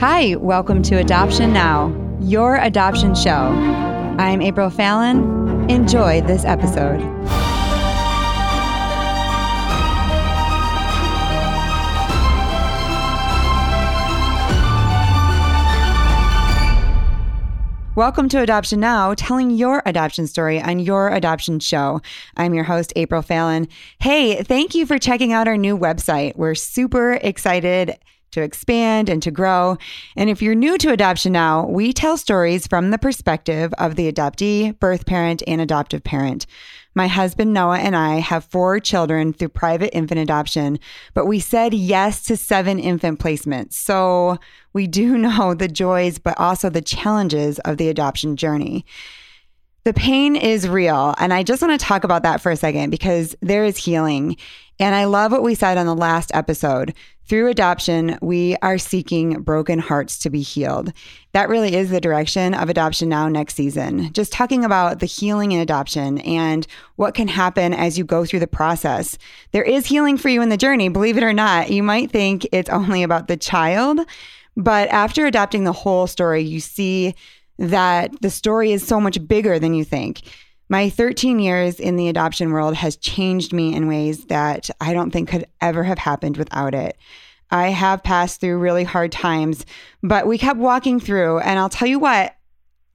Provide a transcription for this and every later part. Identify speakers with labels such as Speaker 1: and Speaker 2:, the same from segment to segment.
Speaker 1: Hi, welcome to Adoption Now, your adoption show. I'm April Fallon. Enjoy this episode. Welcome to Adoption Now, telling your adoption story on your adoption show. I'm your host, April Fallon. Hey, thank you for checking out our new website. We're super excited to expand and to grow. And if you're new to Adoption Now, we tell stories from the perspective of the adoptee, birth parent, and adoptive parent. My husband Noah and I have four children through private infant adoption, but we said yes to seven infant placements. So we do know the joys, but also the challenges of the adoption journey. The pain is real. And I just want to talk about that for a second because there is healing. And I love what we said on the last episode. Through adoption, we are seeking broken hearts to be healed. That really is the direction of Adoption Now next season. Just talking about the healing in adoption and what can happen as you go through the process. There is healing for you in the journey, believe it or not. You might think it's only about the child, but after adopting the whole story, you see that the story is so much bigger than you think. My 13 years in the adoption world has changed me in ways that I don't think could ever have happened without it. I have passed through really hard times, but we kept walking through. And I'll tell you what,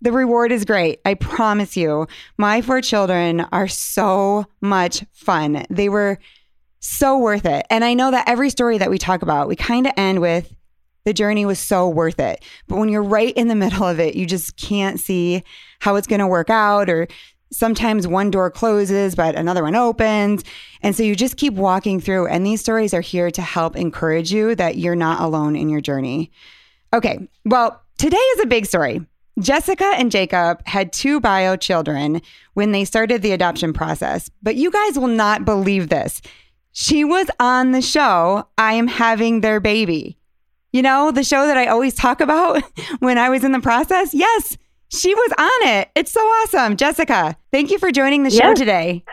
Speaker 1: the reward is great. I promise you. My four children are so much fun. They were so worth it. And I know that every story that we talk about, we kind of end with the journey was so worth it. But when you're right in the middle of it, you just can't see how it's going to work out or sometimes one door closes, but another one opens. And so you just keep walking through. And these stories are here to help encourage you that you're not alone in your journey. Okay, well, today is a big story. Jessica and Jacob had two bio children when they started the adoption process, but you guys will not believe this. She was on the show, I Am Having Their Baby. You know, the show that I always talk about when I was in the process? Yes, she was on it. It's so awesome. Jessica, thank you for joining the show
Speaker 2: Yes.
Speaker 1: today.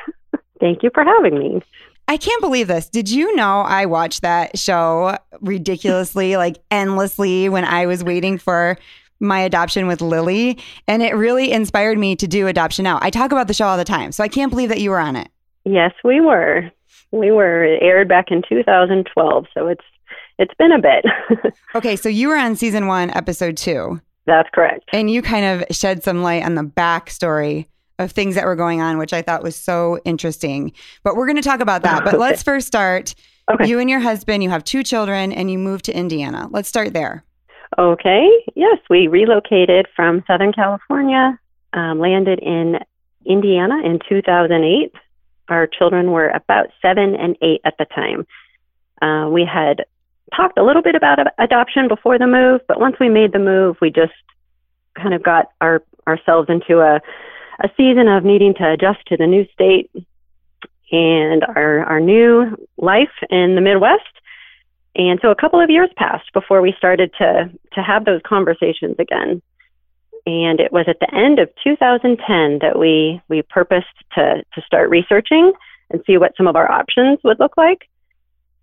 Speaker 2: Thank you for having me.
Speaker 1: I can't believe this. Did you know I watched that show ridiculously, like endlessly when I was waiting for my adoption with Lily? And it really inspired me to do Adoption Now. I talk about the show all the time. So I can't believe that you were on it.
Speaker 2: Yes, we were. We were. It aired back in 2012, so it's it's been a bit.
Speaker 1: Okay, so you were on season one, episode two,
Speaker 2: That's correct.
Speaker 1: and you kind of shed some light on the backstory of things that were going on, which I thought was so interesting. But we're going to talk about that. But
Speaker 2: Okay.
Speaker 1: let's first start.
Speaker 2: Okay.
Speaker 1: You and your husband, you have two children, and you moved to Indiana. Let's start there.
Speaker 2: Okay. Yes, we relocated from Southern California, um, landed in Indiana in 2008. Our children were about seven and eight at the time. Uh, we had talked a little bit about adoption before the move, but once we made the move, we just kind of got our ourselves into a a season of needing to adjust to the new state and our our new life in the Midwest. And so a couple of years passed before we started to to have those conversations again. And it was at the end of 2010 that we we purposed to to start researching and see what some of our options would look like.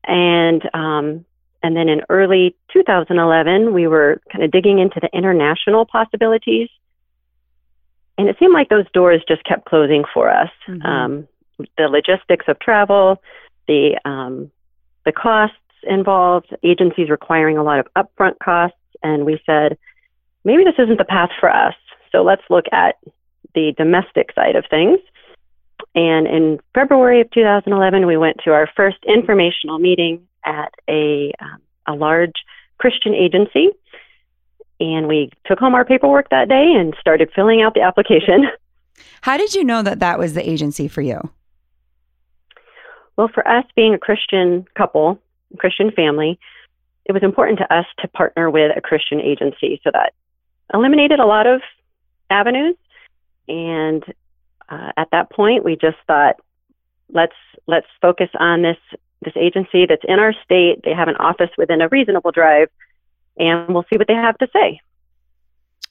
Speaker 2: And um, and then in early 2011, we were kind of digging into the international possibilities. And it seemed like those doors just kept closing for us.
Speaker 1: Mhm.
Speaker 2: Um, the logistics of travel, the um, the costs involved, agencies requiring a lot of upfront costs, and we said maybe this isn't the path for us. So let's look at the domestic side of things. And in February of 2011, we went to our first informational meeting at a um, a large Christian agency, and we took home our paperwork that day and started filling out the application.
Speaker 1: How did you know that that was the agency for you?
Speaker 2: Well, for us being a Christian couple, Christian family, it was important to us to partner with a Christian agency. So that eliminated a lot of avenues. And uh, at that point, we just thought, let's let's focus on this this agency that's in our state. They have an office within a reasonable drive, and we'll see what they have to say.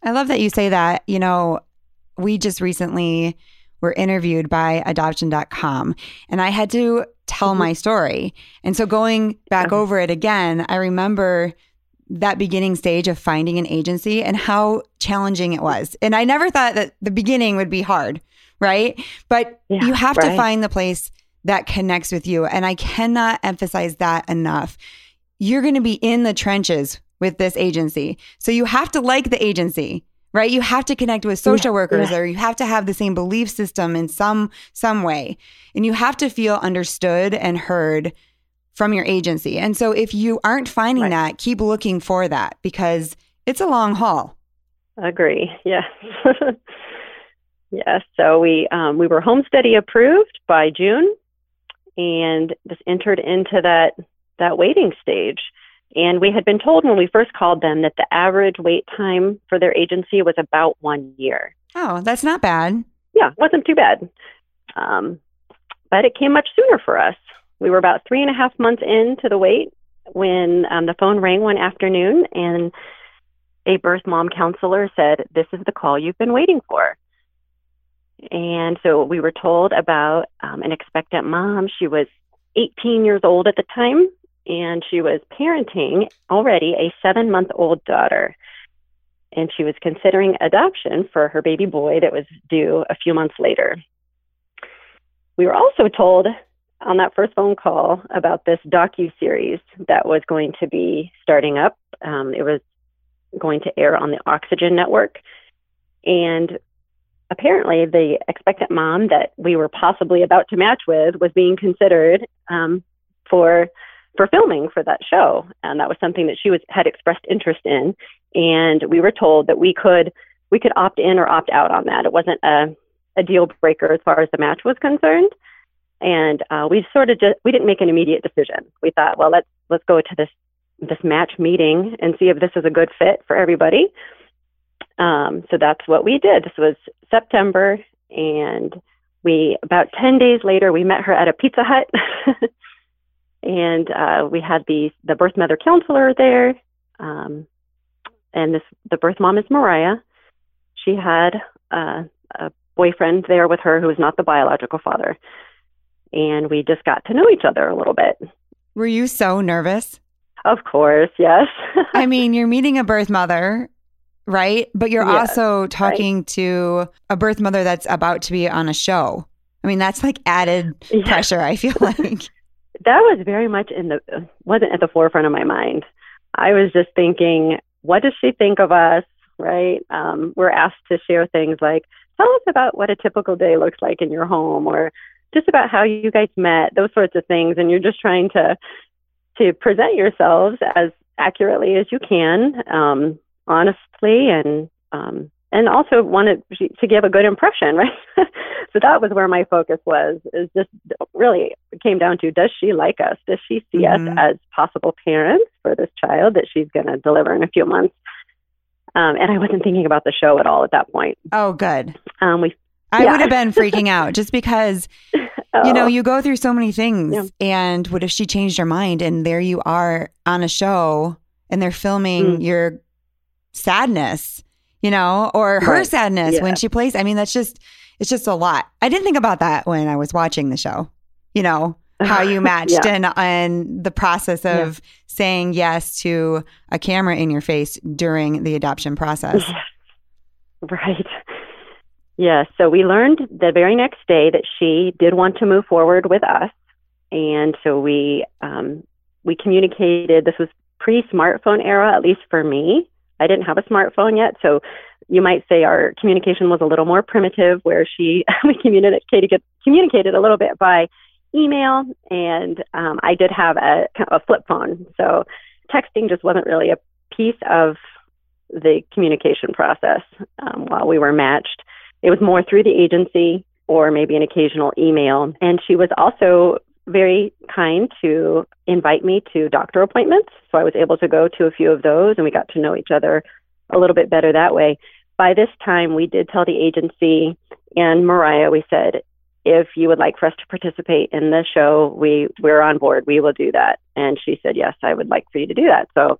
Speaker 1: I love that you say that. You know, we just recently were interviewed by adoption.com and I had to tell
Speaker 2: Mhm.
Speaker 1: my story. And so going back
Speaker 2: Okay.
Speaker 1: over it again, I remember that beginning stage of finding an agency and how challenging it was. And I never thought that the beginning would be hard, right? But yeah, you have right. to find the place that connects with you. And I cannot emphasize that enough. You're going to be in the trenches with this agency. So you have to like the agency right you have to connect with social yeah, workers yeah. or you have to have the same belief system in some some way and you have to feel understood and heard from your agency and so if you aren't finding right. that keep looking for that because it's a long haul
Speaker 2: agree yes yes so we um, we were home study approved by june and just entered into that that waiting stage and we had been told when we first called them that the average wait time for their agency was about one year.
Speaker 1: Oh, that's not bad.
Speaker 2: Yeah, wasn't too bad. Um, but it came much sooner for us. We were about three and a half months into the wait when um, the phone rang one afternoon and a birth mom counselor said, This is the call you've been waiting for. And so we were told about um, an expectant mom. She was 18 years old at the time and she was parenting already a seven month old daughter. And she was considering adoption for her baby boy that was due a few months later. We were also told on that first phone call about this docu series that was going to be starting up. Um, it was going to air on the Oxygen Network, and apparently the expectant mom that we were possibly about to match with was being considered um, for for filming for that show, and that was something that she was had expressed interest in. And we were told that we could we could opt in or opt out on that. It wasn't a a deal breaker as far as the match was concerned. And uh, we sort of just we didn't make an immediate decision. We thought, well, let's let's go to this this match meeting and see if this is a good fit for everybody. Um, so that's what we did. This was September, and we about ten days later we met her at a Pizza Hut. and uh, we had the the birth mother counselor there, um, and this the birth mom is Mariah. She had uh, a boyfriend there with her who was not the biological father, and we just got to know each other a little bit.
Speaker 1: Were you so nervous?
Speaker 2: Of course, yes.
Speaker 1: I mean, you're meeting a birth mother, right? But you're also talking right. to a birth mother that's about to be on a show. I mean, that's like added yes. pressure, I feel like
Speaker 2: that was very much in the wasn't at the forefront of my mind. I was just thinking, what does she think of us? Right? Um, we're asked to share things like, tell us about what a typical day looks like in your home, or just about how you guys met, those sorts of things. And you're just trying to to present yourselves as accurately as you can, um, honestly, and um, and also wanted to give a good impression, right? so that was where my focus was. Is just really came down to does she like us? Does she see mm-hmm. us as possible parents for this child that she's going to deliver in a few months? Um, and I wasn't thinking about the show at all at that point.
Speaker 1: Oh, good. Um, we. I yeah. would have been freaking out just because, oh. you know, oh. you go through so many things. Yeah. And what if she changed her mind and there you are on a show and they're filming mm. your sadness? you know, or her right. sadness yeah. when she plays. I mean, that's just, it's just a lot. I didn't think about that when I was watching the show, you know, how you matched yeah. and, and the process of yeah. saying yes to a camera in your face during the adoption process.
Speaker 2: Right. Yeah. So we learned the very next day that she did want to move forward with us. And so we, um, we communicated, this was pre smartphone era, at least for me. I didn't have a smartphone yet, so you might say our communication was a little more primitive, where she we communicated communicated a little bit by email, and um, I did have a a flip phone, so texting just wasn't really a piece of the communication process um, while we were matched. It was more through the agency or maybe an occasional email, and she was also very kind to invite me to doctor appointments. So I was able to go to a few of those and we got to know each other a little bit better that way. By this time, we did tell the agency and Mariah, we said, if you would like for us to participate in the show, we, we're on board. We will do that. And she said, yes, I would like for you to do that. So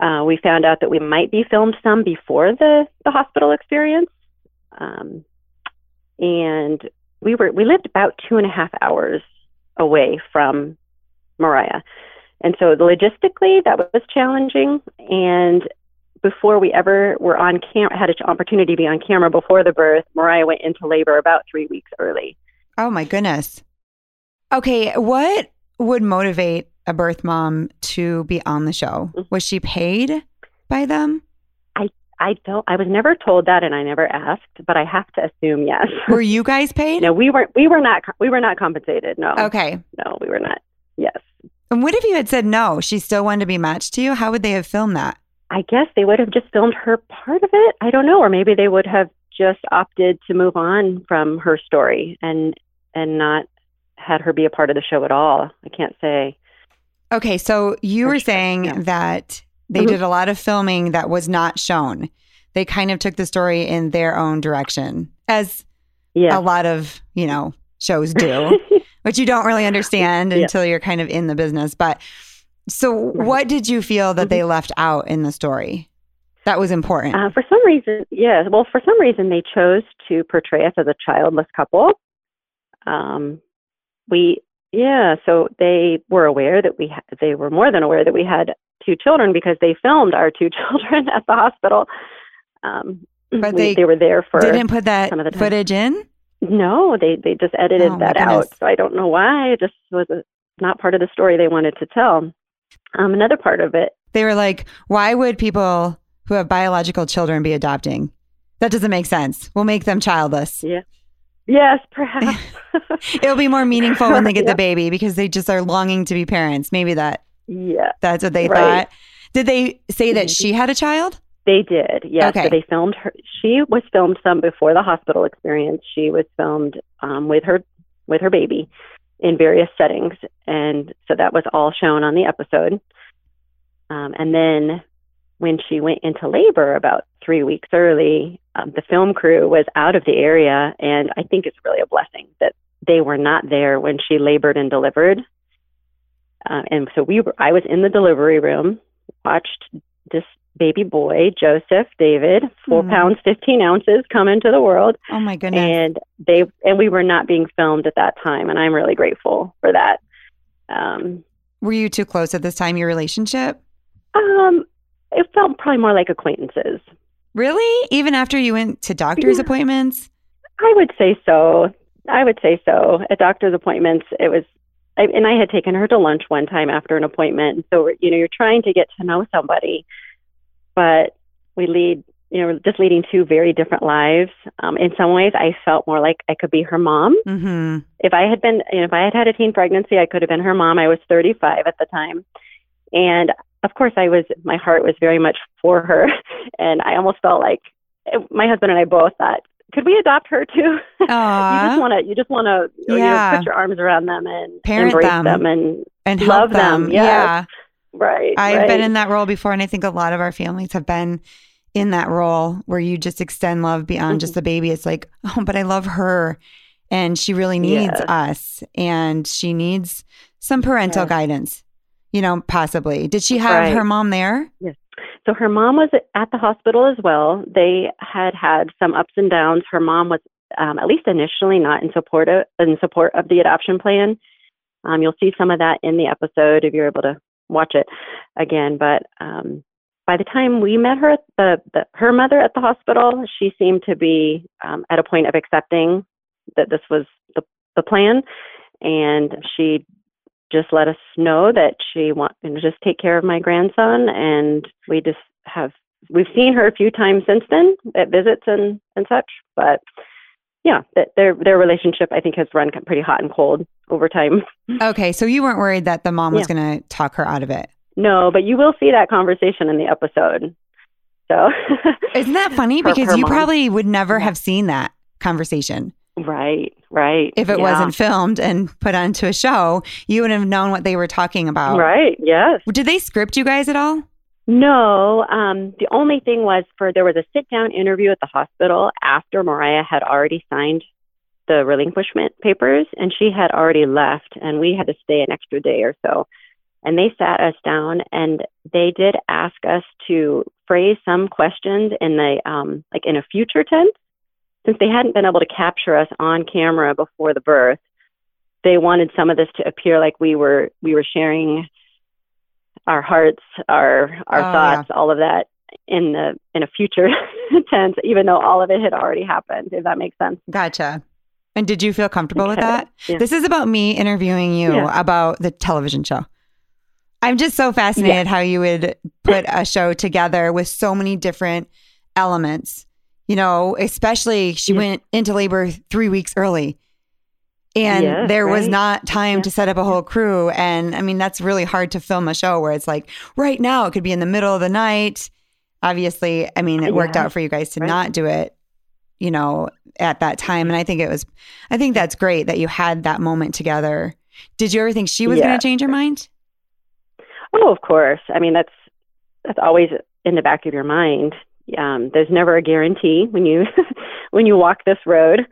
Speaker 2: uh, we found out that we might be filmed some before the, the hospital experience. Um, and we were we lived about two and a half hours away from Mariah. And so logistically, that was challenging. And before we ever were on camera, had an opportunity to be on camera before the birth, Mariah went into labor about three weeks early.
Speaker 1: Oh my goodness. Okay, what would motivate a birth mom to be on the show?
Speaker 2: Mm-hmm.
Speaker 1: Was she paid by them?
Speaker 2: I don't. I was never told that, and I never asked, but I have to assume yes.
Speaker 1: Were you guys paid?
Speaker 2: no, we weren't. We were not. We were not compensated. No.
Speaker 1: Okay.
Speaker 2: No, we were not. Yes.
Speaker 1: And what if you had said no? She still wanted to be matched to you. How would they have filmed that?
Speaker 2: I guess they would have just filmed her part of it. I don't know, or maybe they would have just opted to move on from her story and and not had her be a part of the show at all. I can't say.
Speaker 1: Okay, so you
Speaker 2: For
Speaker 1: were
Speaker 2: sure,
Speaker 1: saying
Speaker 2: yeah.
Speaker 1: that they
Speaker 2: Mhm.
Speaker 1: did a lot of filming that was not shown. They kind of took the story in their own direction, as
Speaker 2: Yeah.
Speaker 1: a lot of, you know, shows do, which you don't really understand
Speaker 2: Yeah.
Speaker 1: until you're kind of in the business. But so,
Speaker 2: Right.
Speaker 1: what did you feel that
Speaker 2: Mhm.
Speaker 1: they left out in the story that was important?
Speaker 2: Uh, for some reason, yeah. Well, for some reason, they chose to portray us as a childless couple. Um, we, yeah. So they were aware that we, ha- they were more than aware that we had two children because they filmed our two children at the hospital. Um,
Speaker 1: But
Speaker 2: we-
Speaker 1: they
Speaker 2: they were there for.
Speaker 1: Didn't put that
Speaker 2: some of the time.
Speaker 1: footage in?
Speaker 2: No, they they just edited
Speaker 1: Oh,
Speaker 2: that out. So I don't know why. It just was a, not part of the story they wanted to tell. Um, another part of it
Speaker 1: They were like, why would people who have biological children be adopting? That doesn't make sense. We'll make them childless.
Speaker 2: Yes, perhaps.
Speaker 1: It'll be more meaningful when they get
Speaker 2: Yeah.
Speaker 1: the baby because they just are longing to be parents. Maybe that
Speaker 2: yeah,
Speaker 1: that's what they
Speaker 2: Right.
Speaker 1: thought. Did they say that
Speaker 2: Mhm.
Speaker 1: she had a child?
Speaker 2: they did. Yes,
Speaker 1: Okay.
Speaker 2: so they filmed her. She was filmed some before the hospital experience. She was filmed um, with her with her baby in various settings, and so that was all shown on the episode. Um, and then when she went into labor about three weeks early, um, the film crew was out of the area, and I think it's really a blessing that they were not there when she labored and delivered. Uh, and so we were, I was in the delivery room, watched this baby boy, Joseph David, 4
Speaker 1: Hmm.
Speaker 2: pounds, 15 ounces, come into the world.
Speaker 1: Oh my goodness.
Speaker 2: And they, and we were not being filmed at that time. And I'm really grateful for that. Um,
Speaker 1: Were you too close at this time, your relationship?
Speaker 2: um, it felt probably more like acquaintances.
Speaker 1: Really? Even after you went to doctor's
Speaker 2: Yeah.
Speaker 1: appointments?
Speaker 2: I would say so. I would say so. At doctor's appointments, it was, I, and I had taken her to lunch one time after an appointment. So, you know, you're trying to get to know somebody, but we lead, you know, just leading two very different lives. Um, in some ways, I felt more like I could be her mom.
Speaker 1: Mm-hmm.
Speaker 2: If I had been, you know, if I had had a teen pregnancy, I could have been her mom. I was 35 at the time. And of course, I was, my heart was very much for her. And I almost felt like my husband and I both thought, could we adopt her too? you just want to, you just want to, you
Speaker 1: Yeah.
Speaker 2: know, put your arms around them and
Speaker 1: Parent
Speaker 2: embrace
Speaker 1: them.
Speaker 2: them. and
Speaker 1: and help
Speaker 2: love
Speaker 1: them.
Speaker 2: them, yes.
Speaker 1: Yeah.
Speaker 2: right.
Speaker 1: I've
Speaker 2: right.
Speaker 1: been in that role before, and I think a lot of our families have been in that role where you just extend love beyond just
Speaker 2: Mhm.
Speaker 1: the baby. It's like, oh, but I love her, and she really needs
Speaker 2: Yes.
Speaker 1: us, and she needs some parental
Speaker 2: Yes.
Speaker 1: guidance. You know, possibly. Did she have
Speaker 2: Right.
Speaker 1: her mom there?
Speaker 2: So her mom was at the hospital as well. They had had some ups and downs. Her mom was, um, at least initially, not in support of, in support of the adoption plan. Um, you'll see some of that in the episode if you're able to watch it again. But um, by the time we met her, the, the her mother at the hospital, she seemed to be um, at a point of accepting that this was the the plan, and she just let us know that she want to just take care of my grandson and we just have we've seen her a few times since then at visits and and such but yeah that their their relationship i think has run pretty hot and cold over time
Speaker 1: Okay, so you weren't worried that the mom was
Speaker 2: Yeah.
Speaker 1: going to talk her out of it.
Speaker 2: no but you will see that conversation in the episode so
Speaker 1: Isn't that funny?
Speaker 2: Her-
Speaker 1: Because
Speaker 2: her
Speaker 1: you
Speaker 2: mom.
Speaker 1: probably would never have seen that conversation
Speaker 2: right right
Speaker 1: if it
Speaker 2: yeah.
Speaker 1: wasn't filmed and put onto a show. You wouldn't have known what they were talking about.
Speaker 2: right yes
Speaker 1: Did they script you guys at all?
Speaker 2: No, um, the only thing was for there was a sit down interview at the hospital after Mariah had already signed the relinquishment papers and she had already left and we had to stay an extra day or so. And they sat us down and they did ask us to phrase some questions in the um, like in a future tense. Since they hadn't been able to capture us on camera before the birth, they wanted some of this to appear like we were we were sharing our hearts, our our
Speaker 1: Oh,
Speaker 2: thoughts, all of that in the in a future tense, even though all of it had already happened. If that makes sense.
Speaker 1: Gotcha. And did you feel comfortable with that?
Speaker 2: Yeah.
Speaker 1: This is about me interviewing you
Speaker 2: Yeah.
Speaker 1: about the television show. I'm just so fascinated how you would put a show together with so many different elements. You know, especially she
Speaker 2: Yeah.
Speaker 1: went into labor three weeks early. And
Speaker 2: Yes,
Speaker 1: there was not time
Speaker 2: Yeah.
Speaker 1: to set up a whole crew. And I mean, that's really hard to film a show where it's like right now, it could be in the middle of the night. Obviously, I mean, it worked out for you guys to
Speaker 2: Right.
Speaker 1: not do it, you know, at that time. And I think it was, I think that's great that you had that moment together. Did you ever think she was going to change her mind?
Speaker 2: Oh, of course. I mean, that's that's always in the back of your mind. Um, there's never a guarantee when you when you walk this road.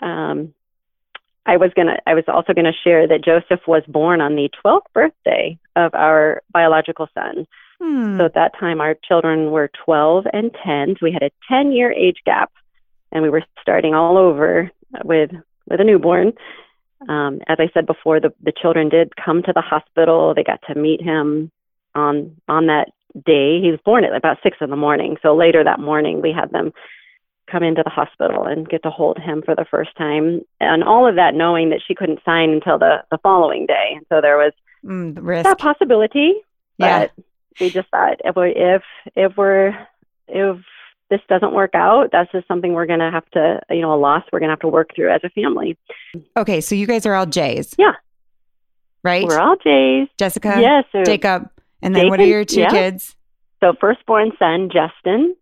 Speaker 2: Um, I was gonna. I was also gonna share that Joseph was born on the 12th birthday of our biological son.
Speaker 1: Hmm.
Speaker 2: So at that time, our children were 12 and 10. So we had a 10 year age gap, and we were starting all over with with a newborn. Um, as I said before, the the children did come to the hospital. They got to meet him on on that day. He was born at about six in the morning. So later that morning, we had them come into the hospital and get to hold him for the first time. And all of that knowing that she couldn't sign until the the following day. And so there was
Speaker 1: Mm, risk.
Speaker 2: that possibility.
Speaker 1: Yeah.
Speaker 2: But we just thought if we if if we're if this doesn't work out, that's just something we're gonna have to you know, a loss we're gonna have to work through as a family.
Speaker 1: Okay. So you guys are all J's.
Speaker 2: Yeah.
Speaker 1: Right?
Speaker 2: We're all Jays.
Speaker 1: Jessica,
Speaker 2: yes. so,
Speaker 1: Jacob. And then what are your two
Speaker 2: yeah.
Speaker 1: kids?
Speaker 2: so firstborn son, Justin,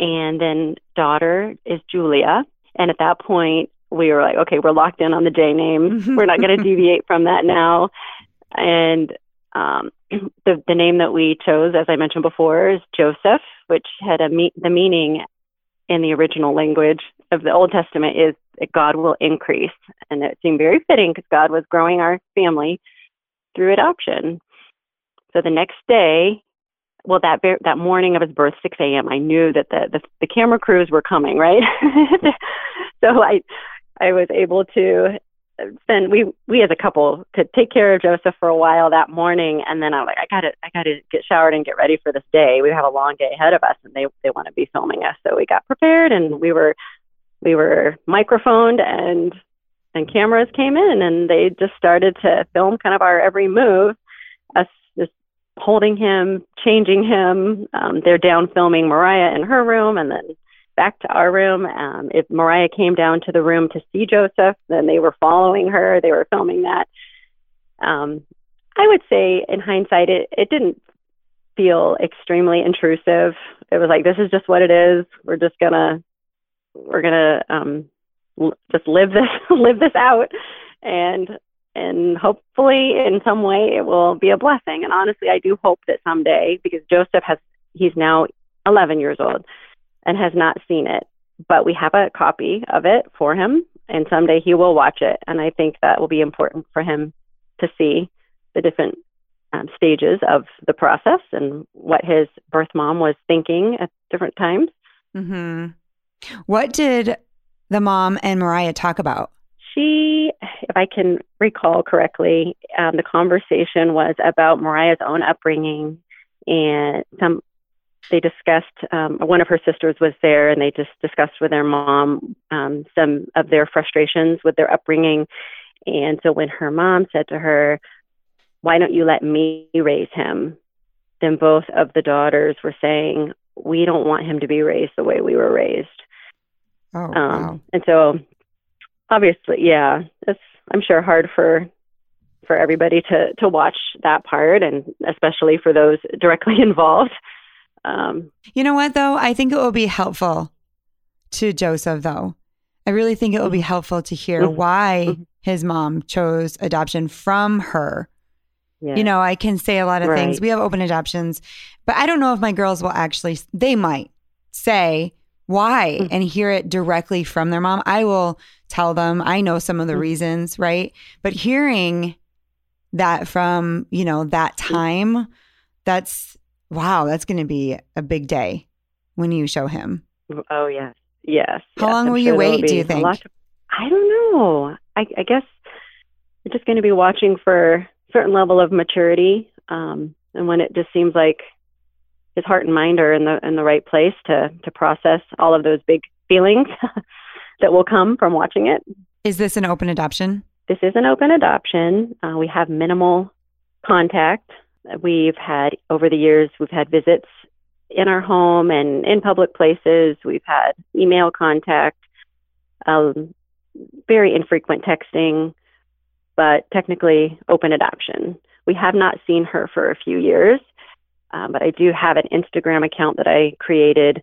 Speaker 2: and then daughter is Julia. And at that point we were like, okay, we're locked in on the J name. we're not gonna deviate from that now. And um, the the name that we chose, as I mentioned before, is Joseph, which had a me- the meaning in the original language of the Old Testament is that God will increase, and it seemed very fitting because God was growing our family through adoption. So the next day, well, that ver- that morning of his birth, 6 a.m., I knew that the, the the camera crews were coming, right? Mm-hmm. so I I was able to spend we we as a couple to take care of Joseph for a while that morning, and then I'm like, I gotta I gotta get showered and get ready for this day. We have a long day ahead of us, and they they want to be filming us, so we got prepared, and we were we were microphoned and and cameras came in, and they just started to film kind of our every move, us holding him, changing him. Um, they're down filming Mariah in her room, and then back to our room. Um, if Mariah came down to the room to see Joseph, then they were following her. They were filming that. Um, I would say, in hindsight, it, it didn't feel extremely intrusive. It was like, this is just what it is. We're just gonna, we're gonna um, l- just live this, live this out, and and hopefully, in some way, it will be a blessing. And honestly, I do hope that someday, because Joseph has, he's now 11 years old and has not seen it, but we have a copy of it for him, and someday he will watch it. And I think that will be important for him to see the different um, stages of the process and what his birth mom was thinking at different times.
Speaker 1: hmm What did the mom and Mariah talk about?
Speaker 2: She, I can recall correctly, um, the conversation was about Mariah's own upbringing and some they discussed um, one of her sisters was there and they just discussed with their mom um, some of their frustrations with their upbringing. And so when her mom said to her why don't you let me raise him? then both of the daughters were saying we don't want him to be raised the way we were raised.
Speaker 1: Oh,
Speaker 2: um,
Speaker 1: wow.
Speaker 2: and so obviously yeah it's i'm sure hard for for everybody to to watch that part and especially for those directly involved um,
Speaker 1: You know what, though? I think it will be helpful to Joseph, though. I really think it will be helpful to hear
Speaker 2: Mhm.
Speaker 1: why
Speaker 2: Mhm.
Speaker 1: his mom chose adoption from her.
Speaker 2: yeah.
Speaker 1: You know, I can say a lot of things. We have open adoptions, but I don't know if my girls will actually, they might say why
Speaker 2: Mhm.
Speaker 1: and hear it directly from their mom. I will tell them, I know some of the
Speaker 2: Mhm.
Speaker 1: reasons, right? But hearing that from, you know, that
Speaker 2: Mm-hmm.
Speaker 1: time, that's, wow, that's going to be a big day when you show him.
Speaker 2: oh yes yes
Speaker 1: How
Speaker 2: yes.
Speaker 1: long
Speaker 2: I'm
Speaker 1: will
Speaker 2: sure
Speaker 1: you wait, do you think?
Speaker 2: to- i don't know i, I guess we're just going to be watching for a certain level of maturity um, and when it just seems like his heart and mind are in the in the right place to to process all of those big feelings that will come from watching it.
Speaker 1: Is this an open adoption?
Speaker 2: This is an open adoption. Uh, we have minimal contact. We've had over the years we've had visits in our home and in public places. We've had email contact, um, very infrequent texting, but technically open adoption. We have not seen her for a few years, um, but I do have an Instagram account that I created,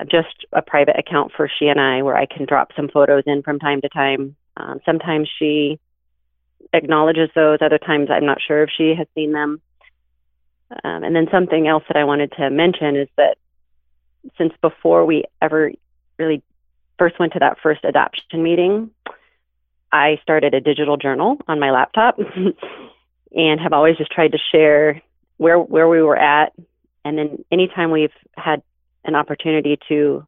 Speaker 2: uh, just a private account for she and I, where I can drop some photos in from time to time. Um, sometimes she acknowledges those, other times I'm not sure if she has seen them. Um, and then something else that I wanted to mention is that since before we ever really first went to that first adoption meeting, I started a digital journal on my laptop and have always just tried to share where where we were at and then anytime we've had an opportunity to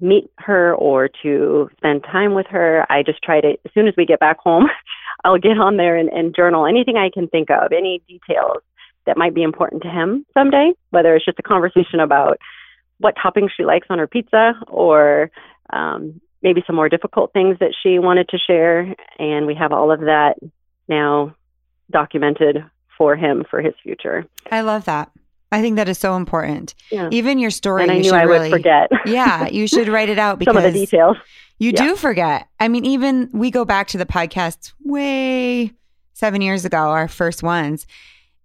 Speaker 2: meet her or to spend time with her, I just try to as soon as we get back home, I'll get on there and, and journal anything I can think of, any details that might be important to him someday, whether it's just a conversation about what toppings she likes on her pizza or um, maybe some more difficult things that she wanted to share. And we have all of that now documented for him for his future.
Speaker 1: I love that. I think that is so important.
Speaker 2: Yeah.
Speaker 1: Even your story,
Speaker 2: and I
Speaker 1: you
Speaker 2: knew
Speaker 1: should
Speaker 2: I
Speaker 1: really,
Speaker 2: would forget
Speaker 1: yeah, you should write it out because
Speaker 2: some of the details.
Speaker 1: You
Speaker 2: Yeah.
Speaker 1: do forget. I mean, even we go back to the podcast way seven years ago, our first ones.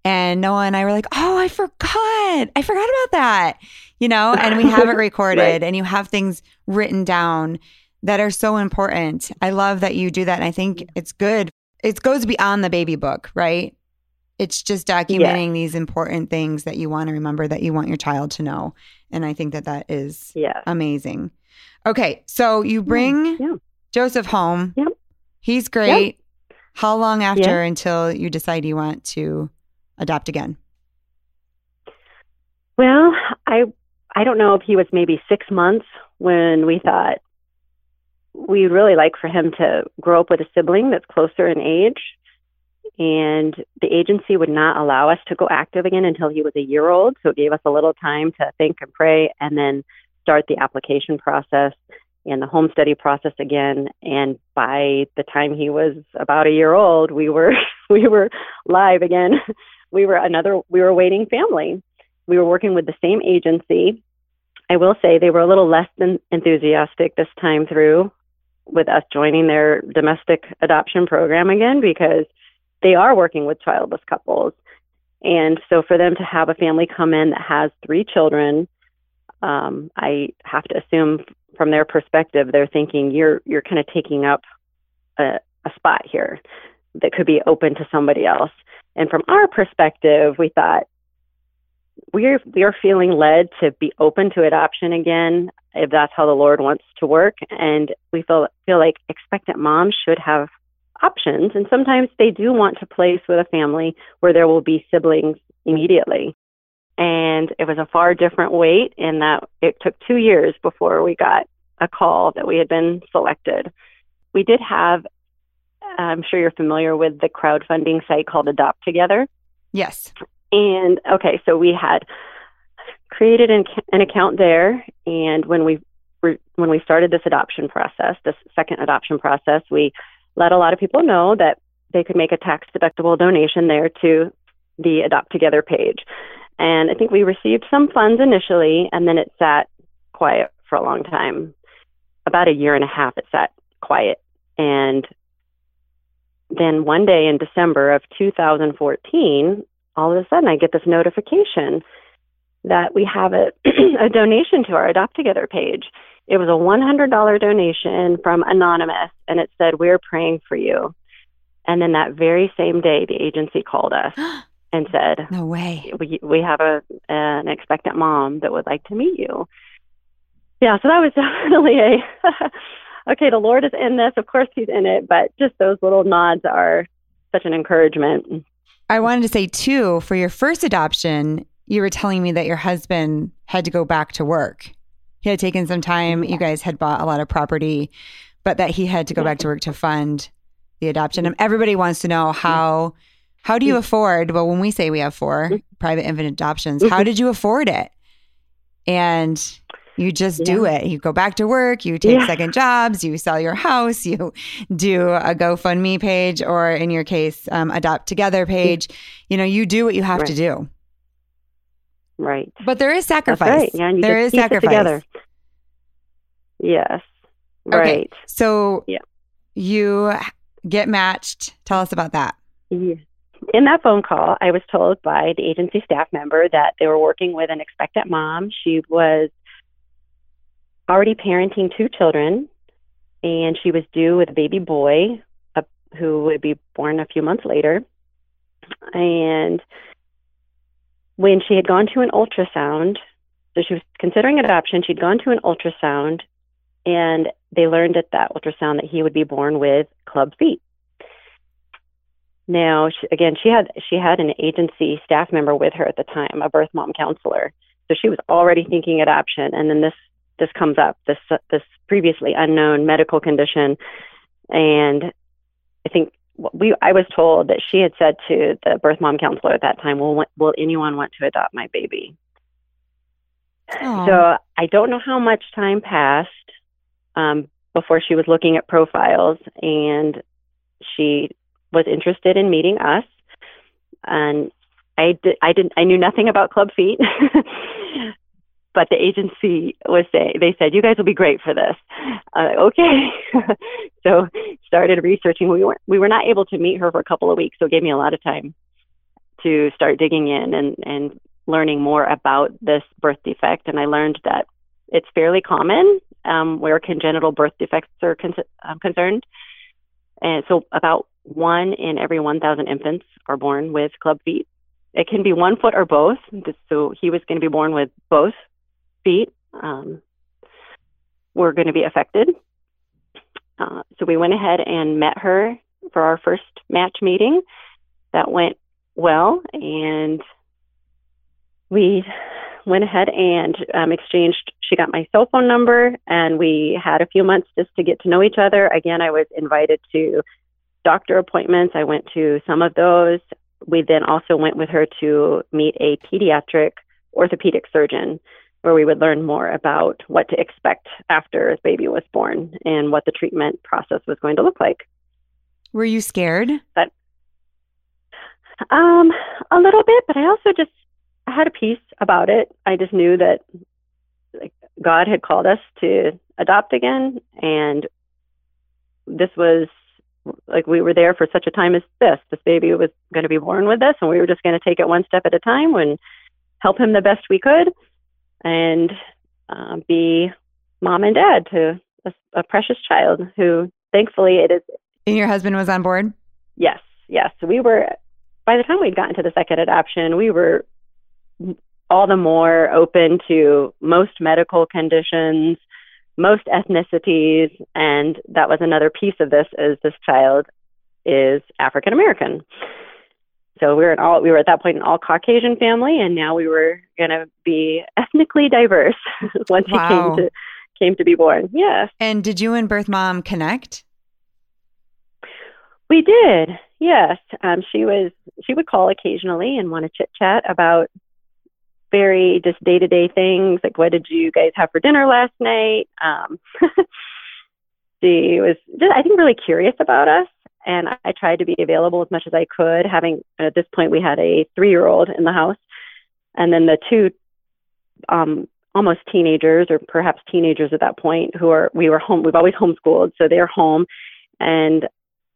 Speaker 1: And Noah and I were like, oh, I forgot. I forgot about that. You know, and we have it recorded
Speaker 2: Right.
Speaker 1: and you have things written down that are so important. I love that you do that. And I think it's good. It goes beyond the baby book, right? It's just documenting these important things that you want to remember that you want your child to know. And I think that that is
Speaker 2: Yeah.
Speaker 1: Amazing. Okay, so you bring
Speaker 2: Yeah.
Speaker 1: Joseph home.
Speaker 2: Yep.
Speaker 1: He's great. How long after until you decide you want to adopt again?
Speaker 2: Well, I I don't know if he was maybe six months when we thought we'd really like for him to grow up with a sibling that's closer in age. And the agency would not allow us to go active again until he was a year old. So it gave us a little time to think and pray and then start the application process and the home study process again. And by the time he was about a year old, we were we were live again. We were another we were waiting family we were working with the same agency. I will say they were a little less than enthusiastic this time through with us joining their domestic adoption program again because they are working with childless couples. And so for them to have a family come in that has three children, um, I have to assume from their perspective, they're thinking you're you're kind of taking up a, a spot here that could be open to somebody else. And from our perspective, we thought we're we are feeling led to be open to adoption again if that's how the Lord wants to work. And we feel feel like expectant moms should have options, and sometimes they do want to place with a family where there will be siblings immediately. And it was a far different wait in that it took two years before we got a call that we had been selected. We did have, I'm sure you're familiar with the crowdfunding site called Adopt Together.
Speaker 1: Yes.
Speaker 2: And okay, so we had created an, an account there, and when we when we started this adoption process, this second adoption process, we let a lot of people know that they could make a tax deductible donation there to the Adopt Together page. And I think we received some funds initially, and then it sat quiet for a long time. About a year and a half, it sat quiet. And then one day in December of 2014, all of a sudden I get this notification that we have a, a donation to our Adopt Together page. It was a $100 donation from Anonymous, and it said, We're praying for you. And then that very same day, the agency called us and said,
Speaker 1: No way.
Speaker 2: we we have a an expectant mom that would like to meet you. Yeah, so that was definitely a okay. The Lord is in this. Of course, He's in it, but just those little nods are such an encouragement.
Speaker 1: I wanted to say too, for your first adoption, you were telling me that your husband had to go back to work. He had taken some time. You guys had bought a lot of property, but that he had to go back to work to fund the adoption. And everybody wants to know how How do you afford? Well, when we say we have 4
Speaker 2: Mm-hmm.
Speaker 1: private infant adoptions, how did you afford it? And you just do it. You go back to work, you take
Speaker 2: Yeah.
Speaker 1: second jobs, you sell your house, you do a GoFundMe page, or in your case, um, Adopt Together page. You know, you do what you have to do.
Speaker 2: Right.
Speaker 1: But there is sacrifice.
Speaker 2: right. Yeah,
Speaker 1: there is sacrifice.
Speaker 2: together. Yes.
Speaker 1: Okay.
Speaker 2: Right.
Speaker 1: So
Speaker 2: Yeah.
Speaker 1: you get matched. Tell us about that.
Speaker 2: Yeah. In that phone call, I was told by the agency staff member that they were working with an expectant mom. She was already parenting two children, and she was due with a baby boy uh, who would be born a few months later. And when she had gone to an ultrasound, so she was considering adoption, she'd gone to an ultrasound, and they learned at that ultrasound that he would be born with club feet. Now, she, again, she had she had an agency staff member with her at the time, a birth mom counselor. So she was already thinking adoption, and then this this comes up this this previously unknown medical condition, and I think we I was told that she had said to the birth mom counselor at that time, "Will will anyone want to adopt my baby?"
Speaker 1: Aw.
Speaker 2: So I don't know how much time passed um, before she was looking at profiles, and she was interested in meeting us. And I did, I didn't, I knew nothing about club feet, but the agency was saying they said you guys will be great for this. Uh, okay, so started researching. We weren't, we were not able to meet her for a couple of weeks, so it gave me a lot of time to start digging in and and learning more about this birth defect, and I learned that it's fairly common um, where congenital birth defects are con- um, concerned. And so, about one in every 1,000 infants are born with club feet. It can be one foot or both. So, he was going to be born with both feet. Um, were going to be affected. Uh, so, we went ahead and met her for our first match meeting. That went well, and we went ahead and um, exchanged. She got my cell phone number, and we had a few months just to get to know each other. Again, I was invited to doctor appointments. I went to some of those. We then also went with her to meet a pediatric orthopedic surgeon, where we would learn more about what to expect after the baby was born and what the treatment process was going to look like.
Speaker 1: Were you scared?
Speaker 2: But Um, a little bit, but I also just I had a peace about it. I just knew that like, God had called us to adopt again, and this was like we were there for such a time as this. This baby was going to be born with us, and we were just going to take it one step at a time and help him the best we could, and uh, be mom and dad to a, a precious child who, thankfully, it is
Speaker 1: And your husband was on board?
Speaker 2: Yes, yes. We were, by the time we'd gotten to the second adoption, we were all the more open to most medical conditions, most ethnicities, and that was another piece of this is this child is African American. So we were an all we were at that point an all Caucasian family, and now we were going to be ethnically diverse once
Speaker 1: Wow.
Speaker 2: he came to came to be born. Yes.
Speaker 1: And did you and birth mom connect?
Speaker 2: We did, yes. Um, she was she would call occasionally and want to chit chat about very just day to day things like what did you guys have for dinner last night. Um, she was just I think really curious about us, and I, tried to be available as much as I could. Having at this point we had a three year old in the house, and then the two um, almost teenagers or perhaps teenagers at that point who are we were home. We've always homeschooled, so they're home, and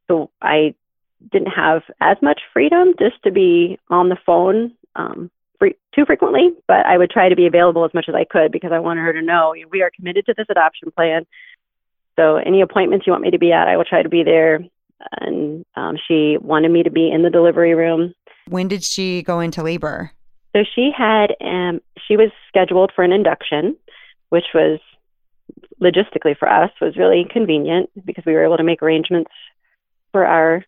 Speaker 2: so I didn't have as much freedom just to be on the phone um, too frequently, but I would try to be available as much as I could because I wanted her to know we are committed to this adoption plan. So any appointments you want me to be at, I will try to be there. And um, she wanted me to be in the delivery room.
Speaker 1: When did she go into labor?
Speaker 2: So she had, um, she was scheduled for an induction, which was logistically for us was really convenient because we were able to make arrangements for our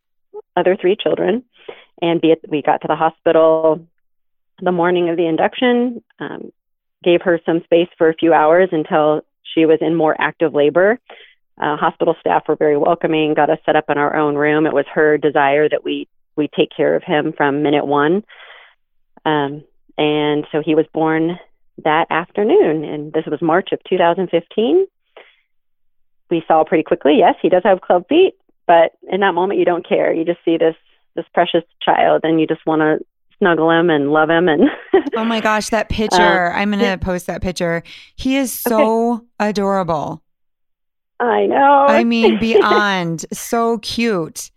Speaker 2: other three children and be at, we got to the hospital the morning of the induction um, gave her some space for a few hours until she was in more active labor uh, hospital staff were very welcoming got us set up in our own room it was her desire that we we take care of him from minute one. Um, and so he was born that afternoon, and this was March of 2015. We saw pretty quickly, yes, he does have club feet, but in that moment, you don't care. You just see this this precious child, and you just want to snuggle him and love him. And
Speaker 1: oh my gosh, that picture! Uh, I'm gonna post that picture. He is so okay. adorable.
Speaker 2: I know.
Speaker 1: I mean, beyond so cute.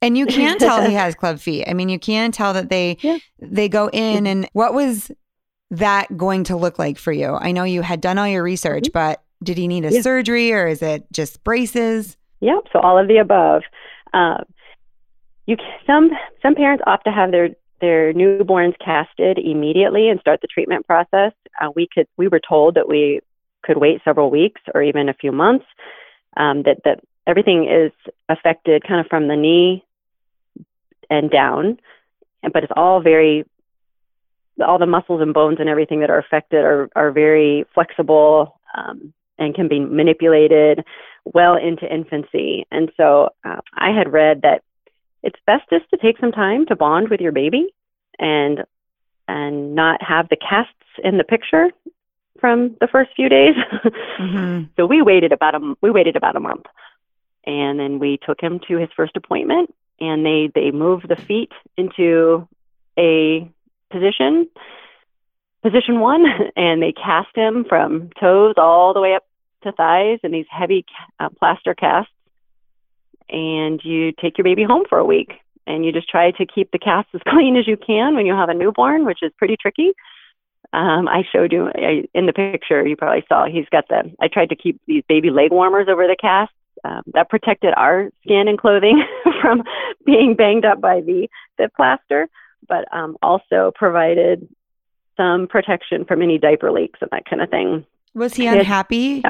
Speaker 1: And you can tell he has club feet. I mean, you can tell that they yeah. they go in and what was that going to look like for you? I know you had done all your research, mm-hmm. but did he need a yeah. surgery or is it just braces?
Speaker 2: Yep, so all of the above. Um, you some some parents opt to have their their newborns casted immediately and start the treatment process. Uh, we could we were told that we could wait several weeks or even a few months. Um, that that everything is affected kind of from the knee and down, but it's all very all the muscles and bones and everything that are affected are are very flexible um, and can be manipulated well into infancy. And so uh, I had read that it's best just to take some time to bond with your baby and and not have the casts in the picture from the first few days. mm-hmm. So we waited about a we waited about a month, and then we took him to his first appointment, and they they moved the feet into a position position one, and they cast him from toes all the way up to thighs in these heavy uh, plaster casts. And you take your baby home for a week, and you just try to keep the casts as clean as you can when you have a newborn, which is pretty tricky. Um, I showed you I, in the picture. You probably saw he's got the. I tried to keep these baby leg warmers over the casts. Um, that protected our skin and clothing from being banged up by the the plaster, but um, also provided some protection from any diaper leaks and that kind of thing.
Speaker 1: Was he unhappy?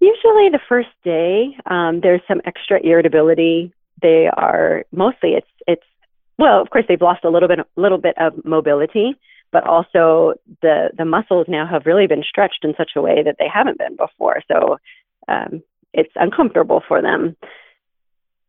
Speaker 2: Usually, the first day, um, there's some extra irritability. They are mostly it's it's well, of course, they've lost a little bit, little bit of mobility, but also the the muscles now have really been stretched in such a way that they haven't been before. So um, it's uncomfortable for them.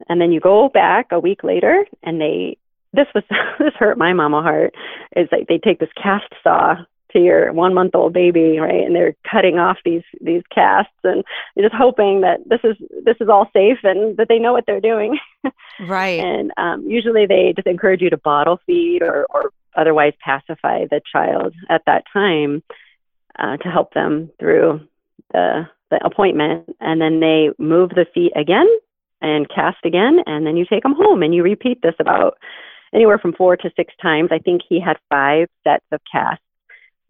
Speaker 2: And then you go back a week later, and they this was this hurt my mama heart. Is like they take this cast saw to your one month old baby, right? And they're cutting off these these casts and you're just hoping that this is this is all safe and that they know what they're doing.
Speaker 1: Right.
Speaker 2: and um, usually they just encourage you to bottle feed or or otherwise pacify the child at that time uh, to help them through the the appointment. And then they move the feet again and cast again, and then you take them home and you repeat this about anywhere from four to six times. I think he had five sets of casts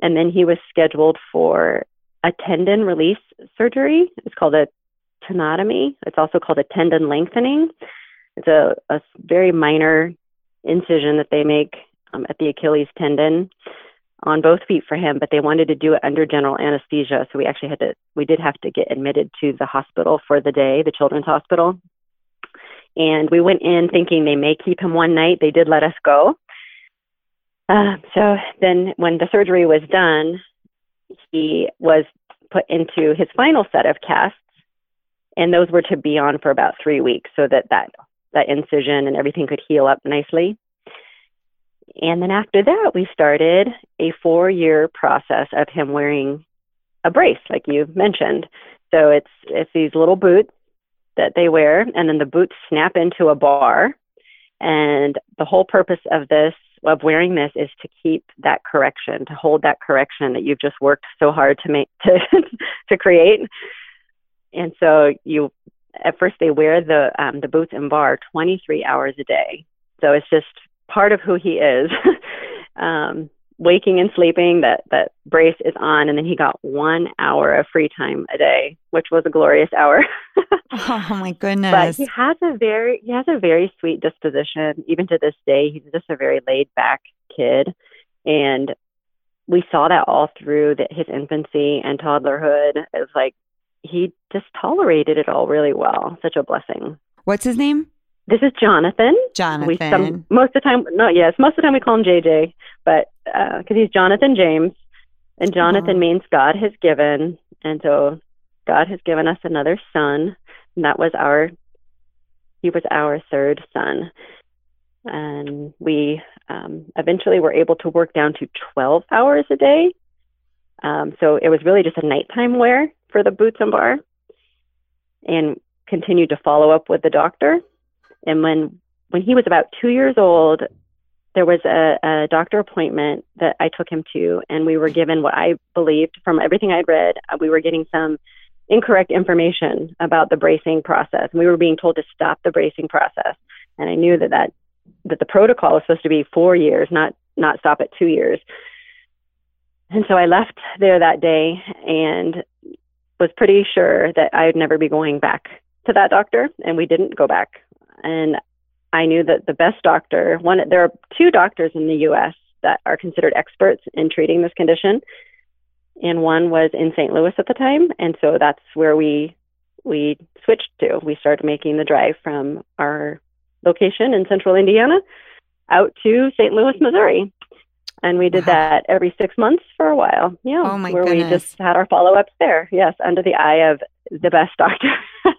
Speaker 2: and then he was scheduled for a tendon release surgery. It's called a tenotomy. It's also called a tendon lengthening. It's a, a very minor incision that they make um, at the Achilles tendon on both feet for him, but they wanted to do it under general anesthesia. So we actually had to, we did have to get admitted to the hospital for the day, the children's hospital. And we went in thinking they may keep him one night. They did let us go. Uh, so then, when the surgery was done, he was put into his final set of casts, and those were to be on for about three weeks, so that that that incision and everything could heal up nicely. And then after that, we started a four-year process of him wearing a brace, like you mentioned. So it's it's these little boots that they wear, and then the boots snap into a bar. And the whole purpose of this of wearing this is to keep that correction, to hold that correction that you've just worked so hard to make to to create. And so you at first they wear the um, the boots and bar 23 hours a day. So it's just part of who he is. um, waking and sleeping, that that brace is on, and then he got one hour of free time a day, which was a glorious hour.
Speaker 1: oh my goodness!
Speaker 2: But he has a very he has a very sweet disposition. Even to this day, he's just a very laid back kid, and we saw that all through the, his infancy and toddlerhood. It's like he just tolerated it all really well. Such a blessing.
Speaker 1: What's his name?
Speaker 2: This is Jonathan.
Speaker 1: Jonathan.
Speaker 2: We, some, most of the time, no, yes, most of the time we call him JJ, but because uh, he's Jonathan James, and Jonathan oh. means God has given, and so God has given us another son, and that was our he was our third son. And we um, eventually were able to work down to 12 hours a day. Um, so it was really just a nighttime wear for the boots and bar and continued to follow up with the doctor. And when, when he was about two years old, there was a, a doctor appointment that I took him to, and we were given what I believed from everything I'd read. Uh, we were getting some incorrect information about the bracing process. We were being told to stop the bracing process, and I knew that that that the protocol was supposed to be four years, not not stop at two years. And so I left there that day and was pretty sure that I'd never be going back to that doctor, and we didn't go back. And I knew that the best doctor, one, there are two doctors in the U.S. that are considered experts in treating this condition, and one was in St. Louis at the time, and so that's where we we switched to. We started making the drive from our location in central Indiana out to St. Louis, Missouri. And we did wow. that every six months for a while. Yeah.
Speaker 1: Oh my
Speaker 2: where
Speaker 1: goodness.
Speaker 2: we just had our follow ups there. Yes, under the eye of the best doctor.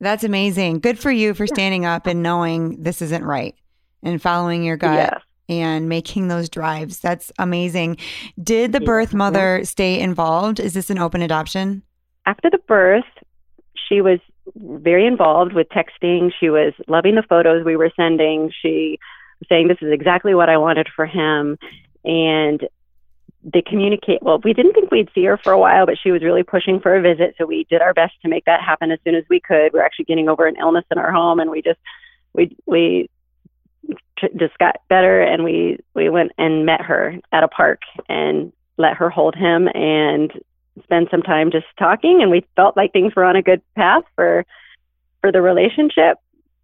Speaker 1: That's amazing. Good for you for standing up and knowing this isn't right and following your gut.
Speaker 2: Yes.
Speaker 1: And making those drives. That's amazing. Did the birth mother stay involved? Is this an open adoption?
Speaker 2: After the birth, she was very involved with texting. She was loving the photos we were sending. She was saying, This is exactly what I wanted for him. And they communicate well we didn't think we'd see her for a while but she was really pushing for a visit. So we did our best to make that happen as soon as we could. We are actually getting over an illness in our home and we just we we just got better and we we went and met her at a park and let her hold him and spend some time just talking. And we felt like things were on a good path for for the relationship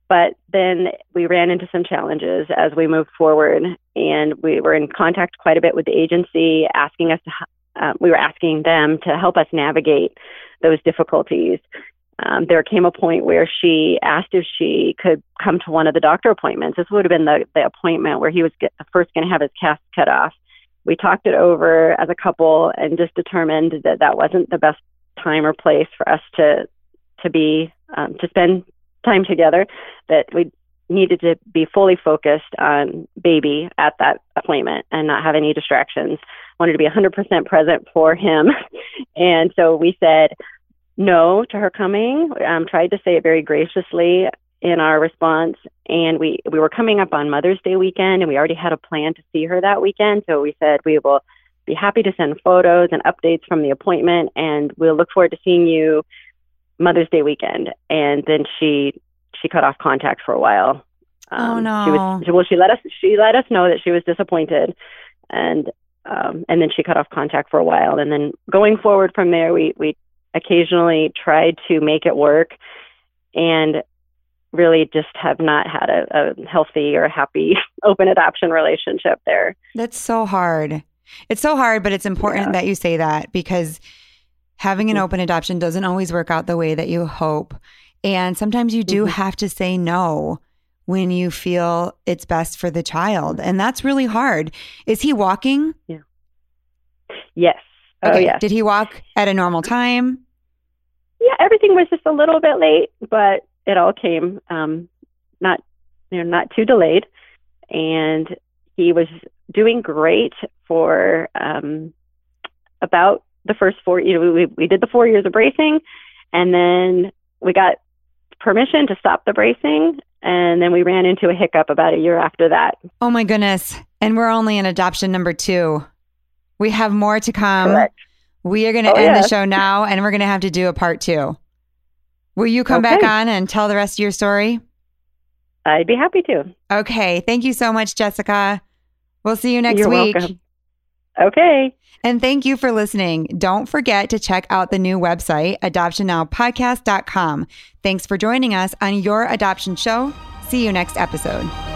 Speaker 2: but then we ran into some challenges as we moved forward, and we were in contact quite a bit with the agency, asking us to, uh, we were asking them to help us navigate those difficulties. Um, there came a point where she asked if she could come to one of the doctor appointments. This would have been the, the appointment where he was get, first going to have his cast cut off. We talked it over as a couple and just determined that that wasn't the best time or place for us to to be um, to spend time together that we needed to be fully focused on baby at that appointment and not have any distractions. Wanted to be 100% present for him. and so we said no to her coming. Um, tried to say it very graciously in our response. And we, we were coming up on Mother's Day weekend and we already had a plan to see her that weekend. So we said we will be happy to send photos and updates from the appointment and we'll look forward to seeing you Mother's Day weekend, and then she she cut off contact for a while.
Speaker 1: Oh, um, oh no!
Speaker 2: She was well. She let us she let us know that she was disappointed, and um, and then she cut off contact for a while. And then going forward from there, we we occasionally tried to make it work, and really just have not had a, a healthy or happy open adoption relationship there.
Speaker 1: That's so hard. It's so hard, but it's important yeah. that you say that because having an open adoption doesn't always work out the way that you hope. And sometimes you do mm-hmm. have to say no when you feel it's best for the child. And that's really hard. Is he walking?
Speaker 2: Yeah. Yes.
Speaker 1: Oh, okay.
Speaker 2: Oh, yes.
Speaker 1: Did he walk at a normal time?
Speaker 2: Yeah, everything was just a little bit late, but it all came um, not you know not too delayed, and he was doing great for um, about the first four, you know, we, we did the four years of bracing and then we got permission to stop the bracing. And then we ran into a hiccup about a year after that.
Speaker 1: Oh my goodness. And we're only in adoption number two. We have more to come.
Speaker 2: Correct.
Speaker 1: We are going to oh, end yes. the show now and we're going to have to do a part two. Will you come okay. back on and tell the rest of your story?
Speaker 2: I'd be happy to.
Speaker 1: Okay. Thank you so much, Jessica. We'll see you next
Speaker 2: You're
Speaker 1: week.
Speaker 2: Welcome. Okay.
Speaker 1: And thank you for listening. Don't forget to check out the new website, adoptionnowpodcast.com. Thanks for joining us on your adoption show. See you next episode.